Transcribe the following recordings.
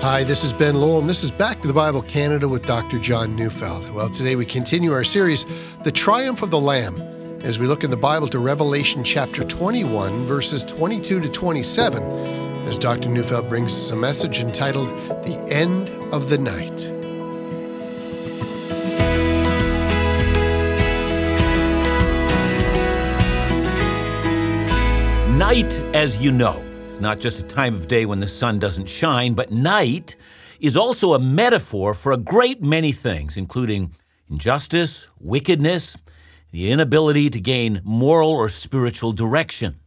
Hi, this is Ben Lowell, and this is Back to the Bible Canada with Dr. John Neufeld. Well, today we continue our series, The Triumph of the Lamb, as we look in the Bible to Revelation chapter 21, verses 22 to 27, as Dr. Neufeld brings us a message entitled, The End of the Night. Night, as you know, not just a time of day when the sun doesn't shine, but night is also a metaphor for a great many things, including injustice, wickedness, the inability to gain moral or spiritual direction.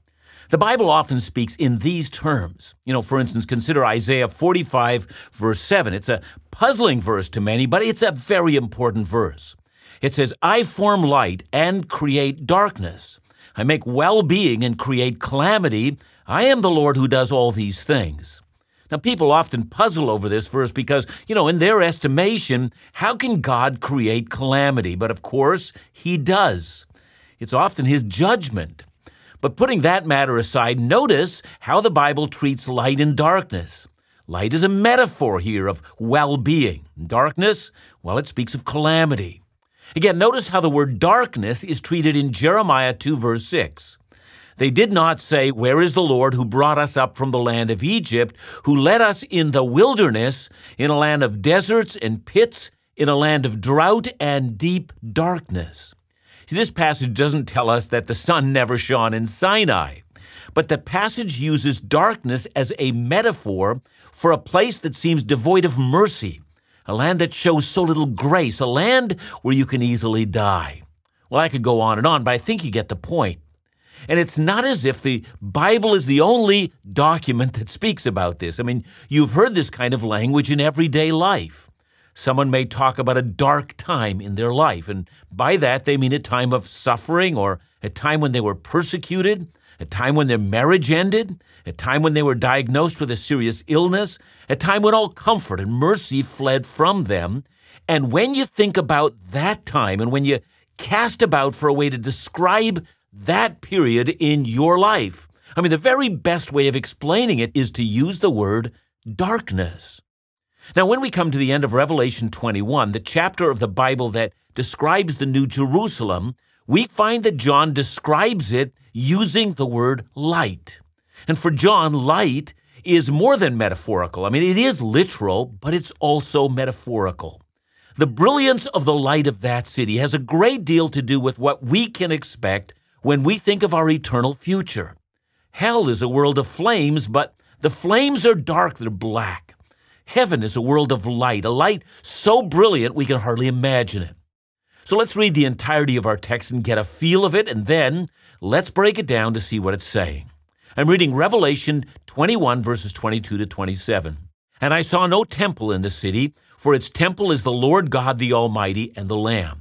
The Bible often speaks in these terms. You know, for instance, consider Isaiah 45, verse 7. It's a puzzling verse to many, but it's a very important verse. It says, I form light and create darkness. I make well being and create calamity. I am the Lord who does all these things. Now, people often puzzle over this verse because, you know, in their estimation, how can God create calamity? But of course, He does. It's often His judgment. But putting that matter aside, notice how the Bible treats light and darkness. Light is a metaphor here of well being. Darkness, well, it speaks of calamity. Again, notice how the word darkness is treated in Jeremiah 2, verse 6. They did not say, Where is the Lord who brought us up from the land of Egypt, who led us in the wilderness, in a land of deserts and pits, in a land of drought and deep darkness? See, this passage doesn't tell us that the sun never shone in Sinai, but the passage uses darkness as a metaphor for a place that seems devoid of mercy a land that shows so little grace, a land where you can easily die. Well, I could go on and on, but I think you get the point. And it's not as if the Bible is the only document that speaks about this. I mean, you've heard this kind of language in everyday life. Someone may talk about a dark time in their life, and by that they mean a time of suffering or a time when they were persecuted, a time when their marriage ended, a time when they were diagnosed with a serious illness, a time when all comfort and mercy fled from them. And when you think about that time and when you cast about for a way to describe that period in your life, I mean, the very best way of explaining it is to use the word darkness. Now, when we come to the end of Revelation 21, the chapter of the Bible that describes the New Jerusalem, we find that John describes it using the word light. And for John, light is more than metaphorical. I mean, it is literal, but it's also metaphorical. The brilliance of the light of that city has a great deal to do with what we can expect when we think of our eternal future. Hell is a world of flames, but the flames are dark, they're black. Heaven is a world of light, a light so brilliant we can hardly imagine it. So let's read the entirety of our text and get a feel of it, and then let's break it down to see what it's saying. I'm reading Revelation 21, verses 22 to 27. And I saw no temple in the city, for its temple is the Lord God the Almighty and the Lamb.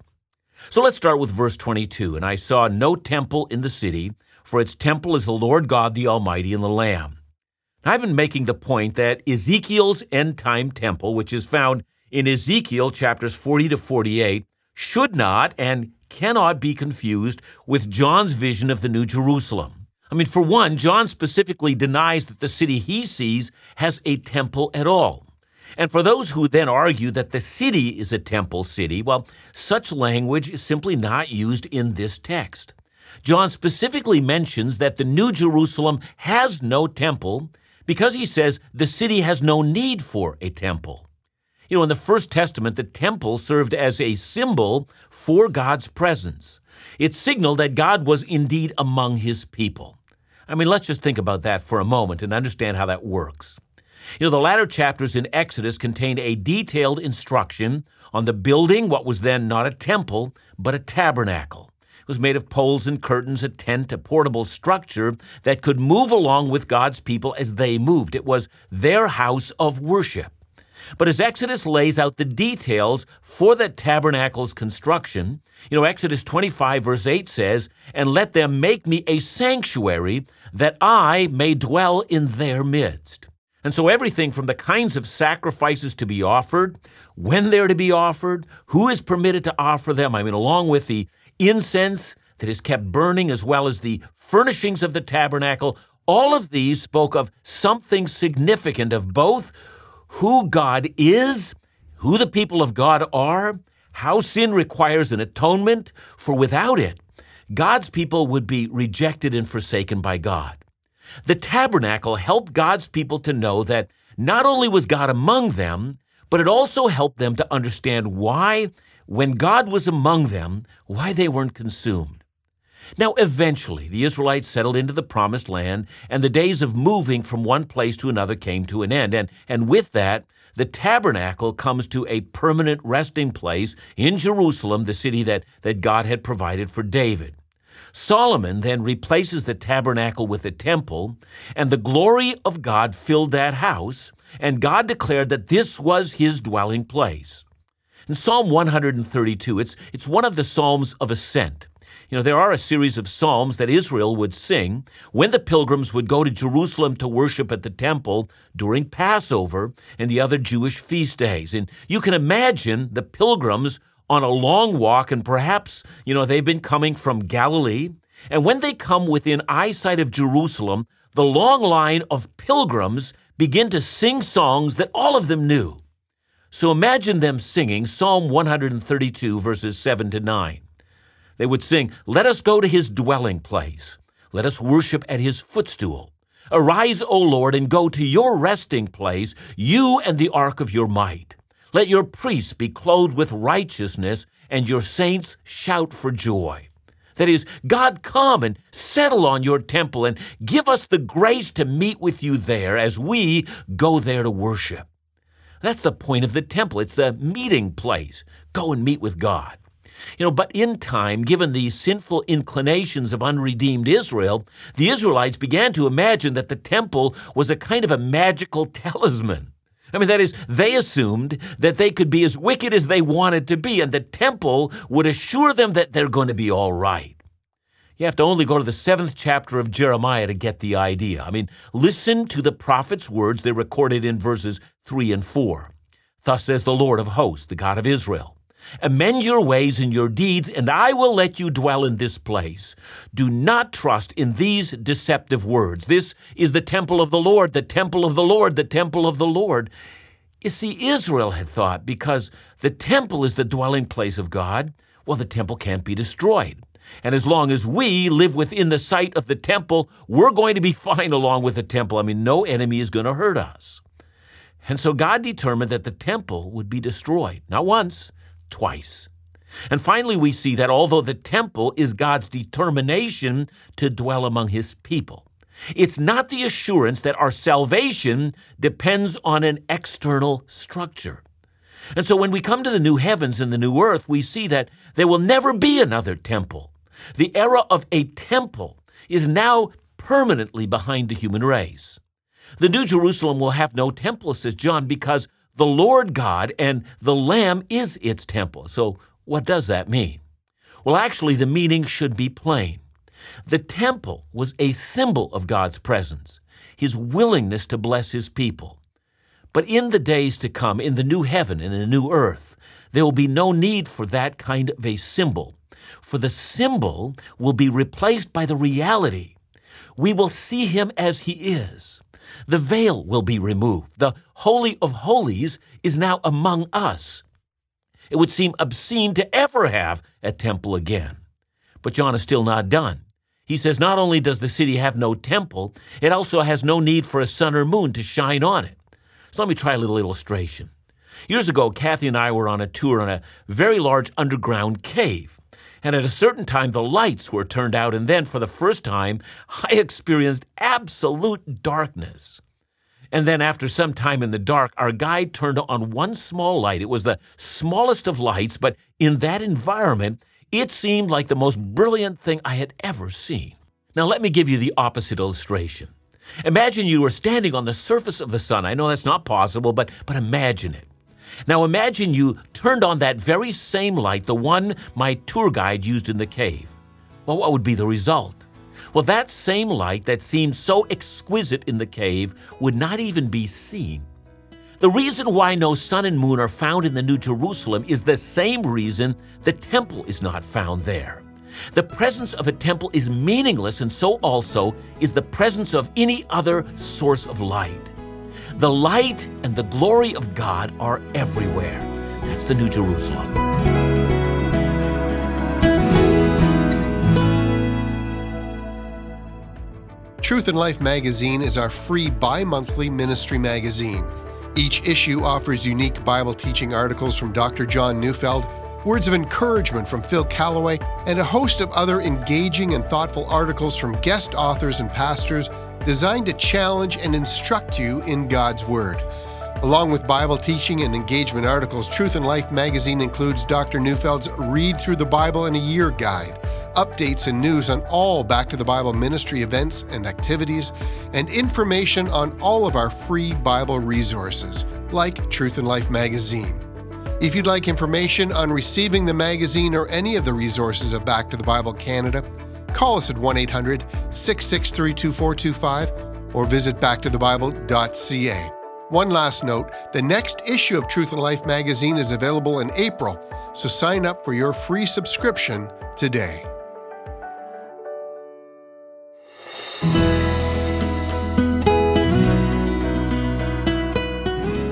So let's start with verse 22. And I saw no temple in the city, for its temple is the Lord God the Almighty and the Lamb. I've been making the point that Ezekiel's end time temple, which is found in Ezekiel chapters 40 to 48, should not and cannot be confused with John's vision of the New Jerusalem. I mean, for one, John specifically denies that the city he sees has a temple at all. And for those who then argue that the city is a temple city, well, such language is simply not used in this text. John specifically mentions that the New Jerusalem has no temple because he says the city has no need for a temple. You know, in the First Testament, the temple served as a symbol for God's presence. It signaled that God was indeed among his people. I mean, let's just think about that for a moment and understand how that works. You know, the latter chapters in Exodus contain a detailed instruction on the building what was then not a temple, but a tabernacle. It was made of poles and curtains, a tent, a portable structure that could move along with God's people as they moved. It was their house of worship. But as Exodus lays out the details for the tabernacle's construction, you know, Exodus 25, verse 8 says, And let them make me a sanctuary that I may dwell in their midst. And so everything from the kinds of sacrifices to be offered, when they're to be offered, who is permitted to offer them, I mean, along with the incense that is kept burning, as well as the furnishings of the tabernacle, all of these spoke of something significant of both who God is, who the people of God are, how sin requires an atonement, for without it, God's people would be rejected and forsaken by God. The tabernacle helped God's people to know that not only was God among them, but it also helped them to understand why, when God was among them, why they weren't consumed. Now, eventually, the Israelites settled into the promised land, and the days of moving from one place to another came to an end. And, and with that, the tabernacle comes to a permanent resting place in Jerusalem, the city that, that God had provided for David. Solomon then replaces the tabernacle with a temple, and the glory of God filled that house, and God declared that this was his dwelling place. In Psalm 132, it's, it's one of the Psalms of Ascent. You know, there are a series of psalms that Israel would sing when the pilgrims would go to Jerusalem to worship at the temple during Passover and the other Jewish feast days. And you can imagine the pilgrims on a long walk, and perhaps, you know, they've been coming from Galilee. And when they come within eyesight of Jerusalem, the long line of pilgrims begin to sing songs that all of them knew. So imagine them singing Psalm 132, verses 7 to 9. They would sing, Let us go to his dwelling place. Let us worship at his footstool. Arise, O Lord, and go to your resting place, you and the ark of your might. Let your priests be clothed with righteousness, and your saints shout for joy. That is, God, come and settle on your temple and give us the grace to meet with you there as we go there to worship. That's the point of the temple. It's a meeting place. Go and meet with God. You know, but in time, given the sinful inclinations of unredeemed Israel, the Israelites began to imagine that the temple was a kind of a magical talisman. I mean, that is, they assumed that they could be as wicked as they wanted to be, and the temple would assure them that they're going to be all right. You have to only go to the seventh chapter of Jeremiah to get the idea. I mean, listen to the prophet's words. They're recorded in verses 3 and 4. Thus says the Lord of hosts, the God of Israel. Amend your ways and your deeds, and I will let you dwell in this place. Do not trust in these deceptive words. This is the temple of the Lord, the temple of the Lord, the temple of the Lord. You see, Israel had thought because the temple is the dwelling place of God, well, the temple can't be destroyed. And as long as we live within the sight of the temple, we're going to be fine along with the temple. I mean, no enemy is going to hurt us. And so God determined that the temple would be destroyed, not once, twice. And finally, we see that although the temple is God's determination to dwell among his people, it's not the assurance that our salvation depends on an external structure. And so when we come to the new heavens and the new earth, we see that there will never be another temple. The era of a temple is now permanently behind the human race. The New Jerusalem will have no temple, says John, because the Lord God and the Lamb is its temple. So, what does that mean? Well, actually, the meaning should be plain. The temple was a symbol of God's presence, his willingness to bless his people. But in the days to come, in the new heaven and the new earth, there will be no need for that kind of a symbol, for the symbol will be replaced by the reality. We will see him as he is. The veil will be removed. The Holy of Holies is now among us. It would seem obscene to ever have a temple again. But John is still not done. He says not only does the city have no temple, it also has no need for a sun or moon to shine on it. So let me try a little illustration. Years ago, Kathy and I were on a tour on a very large underground cave. And at a certain time, the lights were turned out, and then for the first time, I experienced absolute darkness. And then, after some time in the dark, our guide turned on one small light. It was the smallest of lights, but in that environment, It seemed like the most brilliant thing I had ever seen. Now, let me give you the opposite illustration. Imagine you were standing on the surface of the sun. I know that's not possible, but, but imagine it. Now, imagine you turned on that very same light, the one my tour guide used in the cave. Well, what would be the result? Well, that same light that seemed so exquisite in the cave would not even be seen. The reason why no sun and moon are found in the New Jerusalem is the same reason the temple is not found there. The presence of a temple is meaningless, and so also is the presence of any other source of light. The light and the glory of God are everywhere. That's the New Jerusalem. Truth and Life magazine is our free bi monthly ministry magazine. Each issue offers unique Bible teaching articles from Dr. John Neufeld words of encouragement from Phil Callaway, and a host of other engaging and thoughtful articles from guest authors and pastors designed to challenge and instruct you in God's Word. Along with Bible teaching and engagement articles, Truth and Life magazine includes Dr. Neufeld's Read Through the Bible in a Year guide, updates and news on all Back to the Bible ministry events and activities, and information on all of our free Bible resources, like Truth and Life magazine. If you'd like information on receiving the magazine or any of the resources of Back to the Bible Canada, call us at 1 800 663 2425 or visit backtothebible.ca. One last note the next issue of Truth and Life magazine is available in April, so sign up for your free subscription today.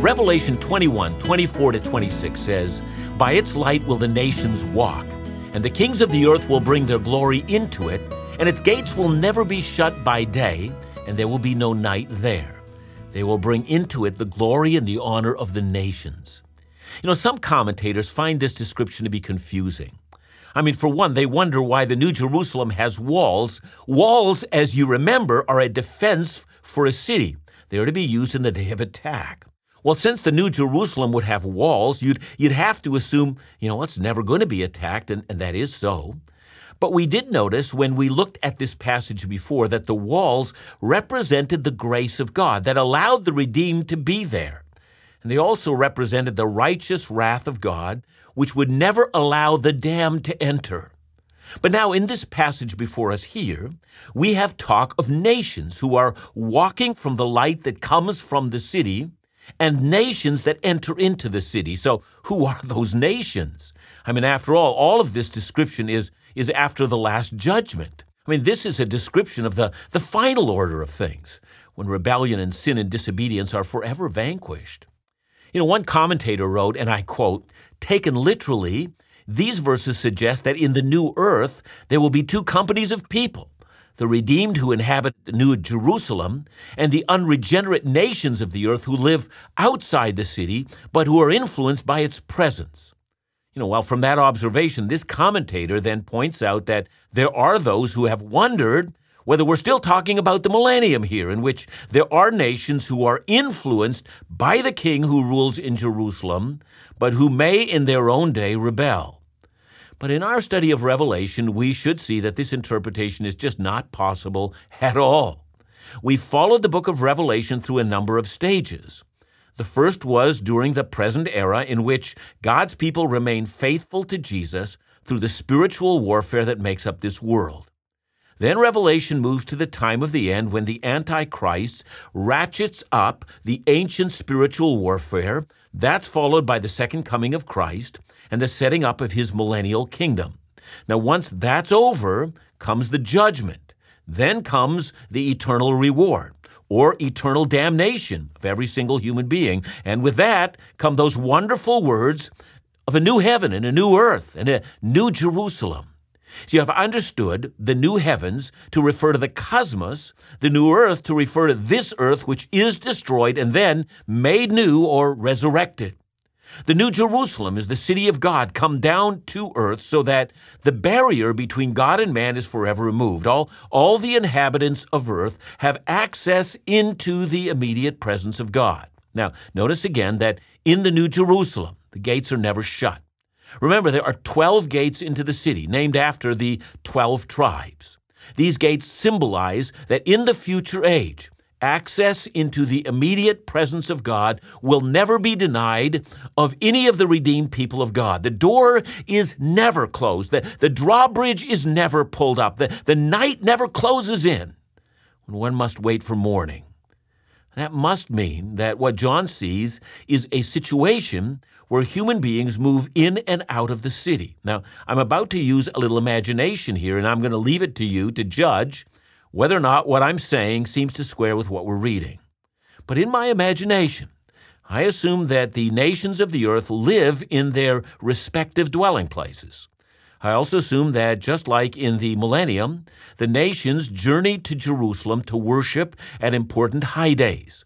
Revelation 21, 24 to 26 says, By its light will the nations walk, and the kings of the earth will bring their glory into it, and its gates will never be shut by day, and there will be no night there. They will bring into it the glory and the honor of the nations. You know, some commentators find this description to be confusing. I mean, for one, they wonder why the New Jerusalem has walls. Walls, as you remember, are a defense for a city. They are to be used in the day of attack. Well, since the New Jerusalem would have walls, you'd, you'd have to assume, you know, it's never going to be attacked, and, and that is so. But we did notice when we looked at this passage before that the walls represented the grace of God that allowed the redeemed to be there. And they also represented the righteous wrath of God, which would never allow the damned to enter. But now, in this passage before us here, we have talk of nations who are walking from the light that comes from the city and nations that enter into the city. So, who are those nations? I mean, after all, all of this description is, is after the last judgment. I mean, this is a description of the, the final order of things, when rebellion and sin and disobedience are forever vanquished. You know, one commentator wrote, and I quote, taken literally, these verses suggest that in the new earth there will be two companies of people the redeemed who inhabit the New Jerusalem, and the unregenerate nations of the earth who live outside the city, but who are influenced by its presence. You know, well, from that observation, this commentator then points out that there are those who have wondered whether we're still talking about the millennium here, in which there are nations who are influenced by the king who rules in Jerusalem, but who may in their own day rebel. But in our study of Revelation, we should see that this interpretation is just not possible at all. We followed the book of Revelation through a number of stages. The first was during the present era in which God's people remain faithful to Jesus through the spiritual warfare that makes up this world. Then Revelation moves to the time of the end when the Antichrist ratchets up the ancient spiritual warfare. That's followed by the second coming of Christ and the setting up of his millennial kingdom. Now, once that's over, comes the judgment. Then comes the eternal reward or eternal damnation of every single human being. And with that come those wonderful words of a new heaven and a new earth and a new Jerusalem. So you have understood the new heavens to refer to the cosmos, the new earth to refer to this earth which is destroyed and then made new or resurrected. The New Jerusalem is the city of God come down to earth so that the barrier between God and man is forever removed. All, all the inhabitants of earth have access into the immediate presence of God. Now, notice again that in the New Jerusalem, the gates are never shut. Remember, there are 12 gates into the city, named after the 12 tribes. These gates symbolize that in the future age, access into the immediate presence of God will never be denied of any of the redeemed people of God. The door is never closed, the, the drawbridge is never pulled up, the, the night never closes in when one must wait for morning. That must mean that what John sees is a situation where human beings move in and out of the city. Now, I'm about to use a little imagination here, and I'm going to leave it to you to judge whether or not what I'm saying seems to square with what we're reading. But in my imagination, I assume that the nations of the earth live in their respective dwelling places. I also assume that just like in the millennium, the nations journeyed to Jerusalem to worship at important high days.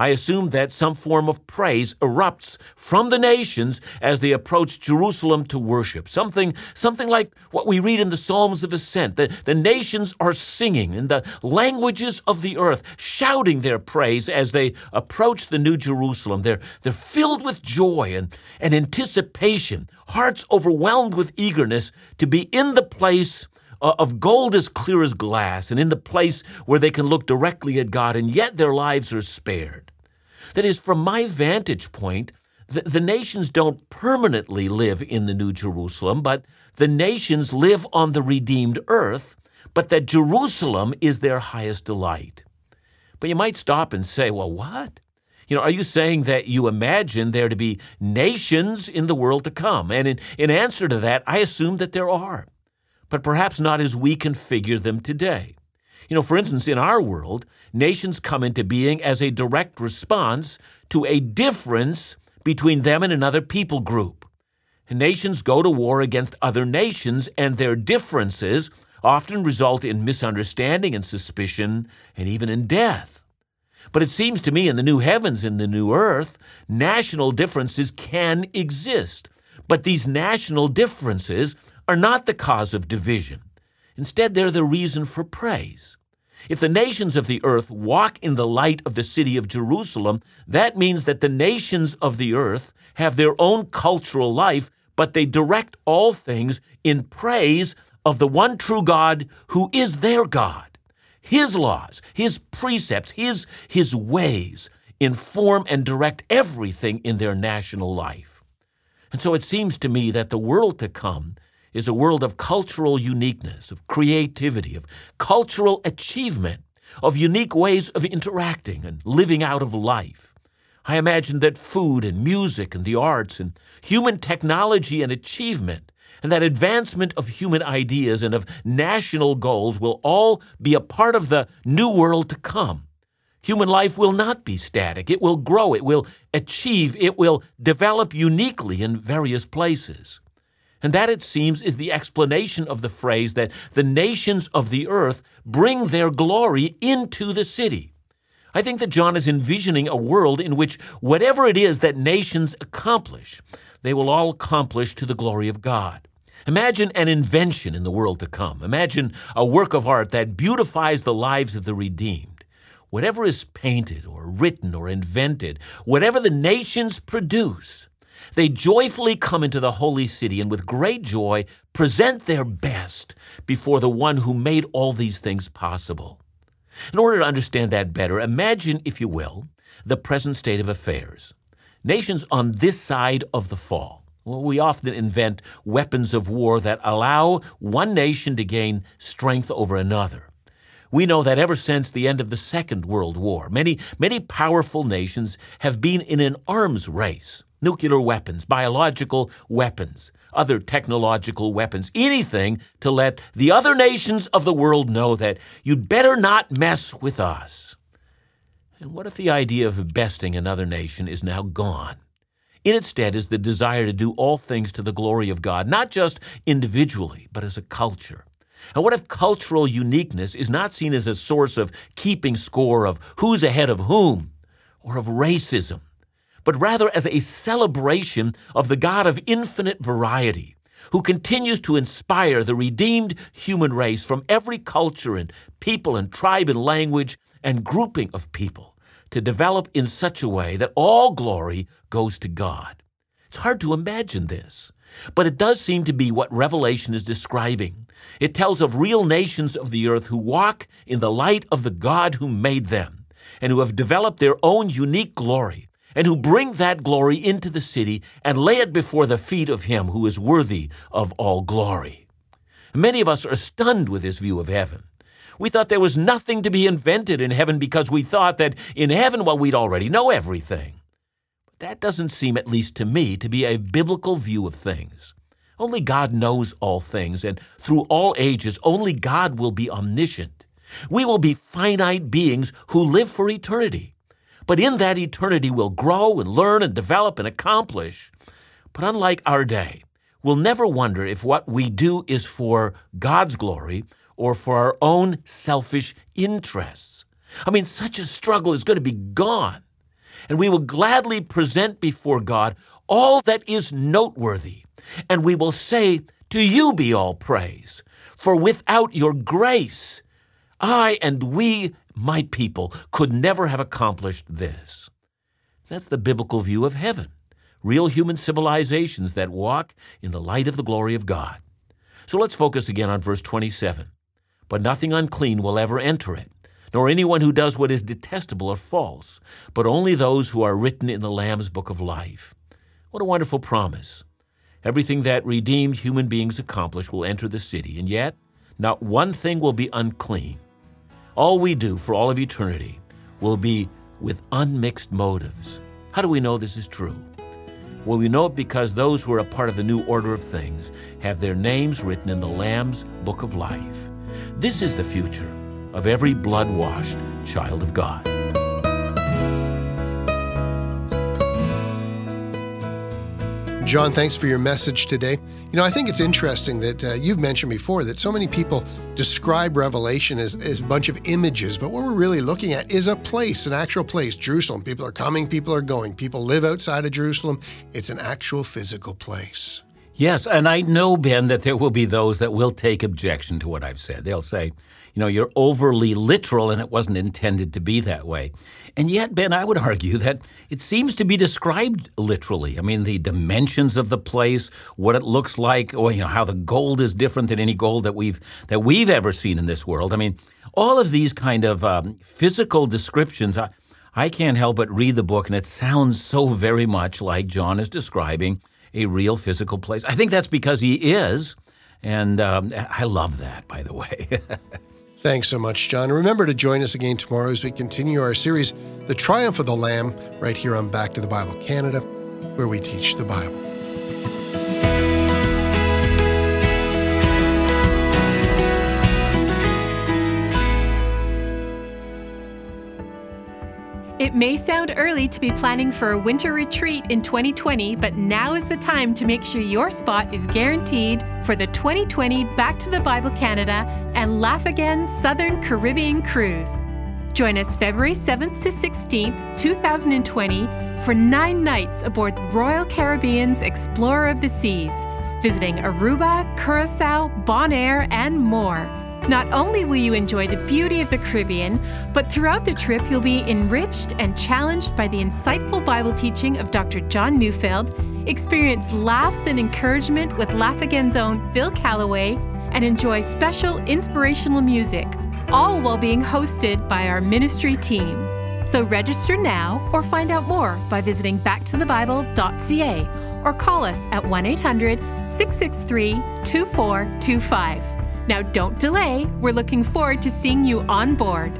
I assume that some form of praise erupts from the nations as they approach Jerusalem to worship. Something, something like what we read in the Psalms of Ascent. The, the nations are singing in the languages of the earth, shouting their praise as they approach the New Jerusalem. They're, they're filled with joy and, and anticipation, hearts overwhelmed with eagerness to be in the place uh, of gold as clear as glass and in the place where they can look directly at God, and yet their lives are spared. That is, from my vantage point, the, the nations don't permanently live in the New Jerusalem, but the nations live on the redeemed earth, but that Jerusalem is their highest delight. But you might stop and say, well, what? You know, are you saying that you imagine there to be nations in the world to come? And in, in answer to that, I assume that there are, but perhaps not as we configure them today. You know, for instance, in our world, nations come into being as a direct response to a difference between them and another people group. Nations go to war against other nations, and their differences often result in misunderstanding and suspicion and even in death. But it seems to me in the new heavens and the new earth, national differences can exist. But these national differences are not the cause of division. Instead, they're the reason for praise. If the nations of the earth walk in the light of the city of Jerusalem, that means that the nations of the earth have their own cultural life, but they direct all things in praise of the one true God who is their God. His laws, His precepts, His, His ways inform and direct everything in their national life. And so it seems to me that the world to come is a world of cultural uniqueness, of creativity, of cultural achievement, of unique ways of interacting and living out of life. I imagine that food and music and the arts and human technology and achievement and that advancement of human ideas and of national goals will all be a part of the new world to come. Human life will not be static. It will grow. It will achieve. It will develop uniquely in various places. And that, it seems, is the explanation of the phrase that the nations of the earth bring their glory into the city. I think that John is envisioning a world in which whatever it is that nations accomplish, they will all accomplish to the glory of God. Imagine an invention in the world to come. Imagine a work of art that beautifies the lives of the redeemed. Whatever is painted or written or invented, whatever the nations produce, they joyfully come into the holy city and with great joy present their best before the one who made all these things possible. In order to understand that better, imagine, if you will, the present state of affairs. Nations on this side of the fall. Well, we often invent weapons of war that allow one nation to gain strength over another. We know that ever since the end of the Second World War, many, many powerful nations have been in an arms race nuclear weapons, biological weapons, other technological weapons, anything to let the other nations of the world know that you'd better not mess with us. And what if the idea of besting another nation is now gone? In its stead is the desire to do all things to the glory of God, not just individually, but as a culture. And what if cultural uniqueness is not seen as a source of keeping score of who's ahead of whom, or of racism, but rather as a celebration of the God of infinite variety, who continues to inspire the redeemed human race from every culture and people and tribe and language and grouping of people to develop in such a way that all glory goes to God. It's hard to imagine this. But it does seem to be what Revelation is describing. It tells of real nations of the earth who walk in the light of the God who made them, and who have developed their own unique glory, and who bring that glory into the city and lay it before the feet of Him who is worthy of all glory. Many of us are stunned with this view of heaven. We thought there was nothing to be invented in heaven because we thought that in heaven, well, we'd already know everything. That doesn't seem, at least to me, to be a biblical view of things. Only God knows all things, and through all ages, only God will be omniscient. We will be finite beings who live for eternity. But in that eternity, we'll grow and learn and develop and accomplish. But unlike our day, we'll never wonder if what we do is for God's glory or for our own selfish interests. I mean, such a struggle is going to be gone and we will gladly present before God all that is noteworthy, and we will say, To you be all praise, for without your grace, I and we, my people, could never have accomplished this. That's the biblical view of heaven real human civilizations that walk in the light of the glory of God. So let's focus again on verse 27. But nothing unclean will ever enter it nor anyone who does what is detestable or false, but only those who are written in the Lamb's book of life. What a wonderful promise. Everything that redeemed human beings accomplish will enter the city, and yet not one thing will be unclean. All we do for all of eternity will be with unmixed motives. How do we know this is true? Well, we know it because those who are a part of the new order of things have their names written in the Lamb's book of life. This is the future of every blood washed child of God. John, thanks for your message today. You know, I think it's interesting that uh, you've mentioned before that so many people describe Revelation as, as a bunch of images, but what we're really looking at is a place, an actual place, Jerusalem. People are coming, people are going, people live outside of Jerusalem. It's an actual physical place. Yes, and I know, Ben, that there will be those that will take objection to what I've said. They'll say, know, you're overly literal and it wasn't intended to be that way. And yet, Ben, I would argue that it seems to be described literally. I mean, the dimensions of the place, what it looks like, or you know, how the gold is different than any gold that we've that we've ever seen in this world. I mean, all of these kind of um, physical descriptions. I, I can't help but read the book, and it sounds so very much like John is describing a real physical place. I think that's because he is, and um, I love that, by the way. Thanks so much, John. Remember to join us again tomorrow as we continue our series, The Triumph of the Lamb, right here on Back to the Bible Canada, where we teach the Bible. It may sound early to be planning for a winter retreat in 2020, but now is the time to make sure your spot is guaranteed for the 2020 Back to the Bible Canada and Laugh Again Southern Caribbean Cruise. Join us February 7th to 16th, 2020 for nine nights aboard Royal Caribbean's Explorer of the Seas, visiting Aruba, Curacao, Bonaire, and more. Not only will you enjoy the beauty of the Caribbean, but throughout the trip you'll be enriched and challenged by the insightful Bible teaching of Dr. John Neufeld, experience laughs and encouragement with Laugh Again's own Phil Callaway, and enjoy special inspirational music, all while being hosted by our ministry team. So register now or find out more by visiting backtothebible.ca or call us at 1 800 663 2425. Now, don't delay. We're looking forward to seeing you on board.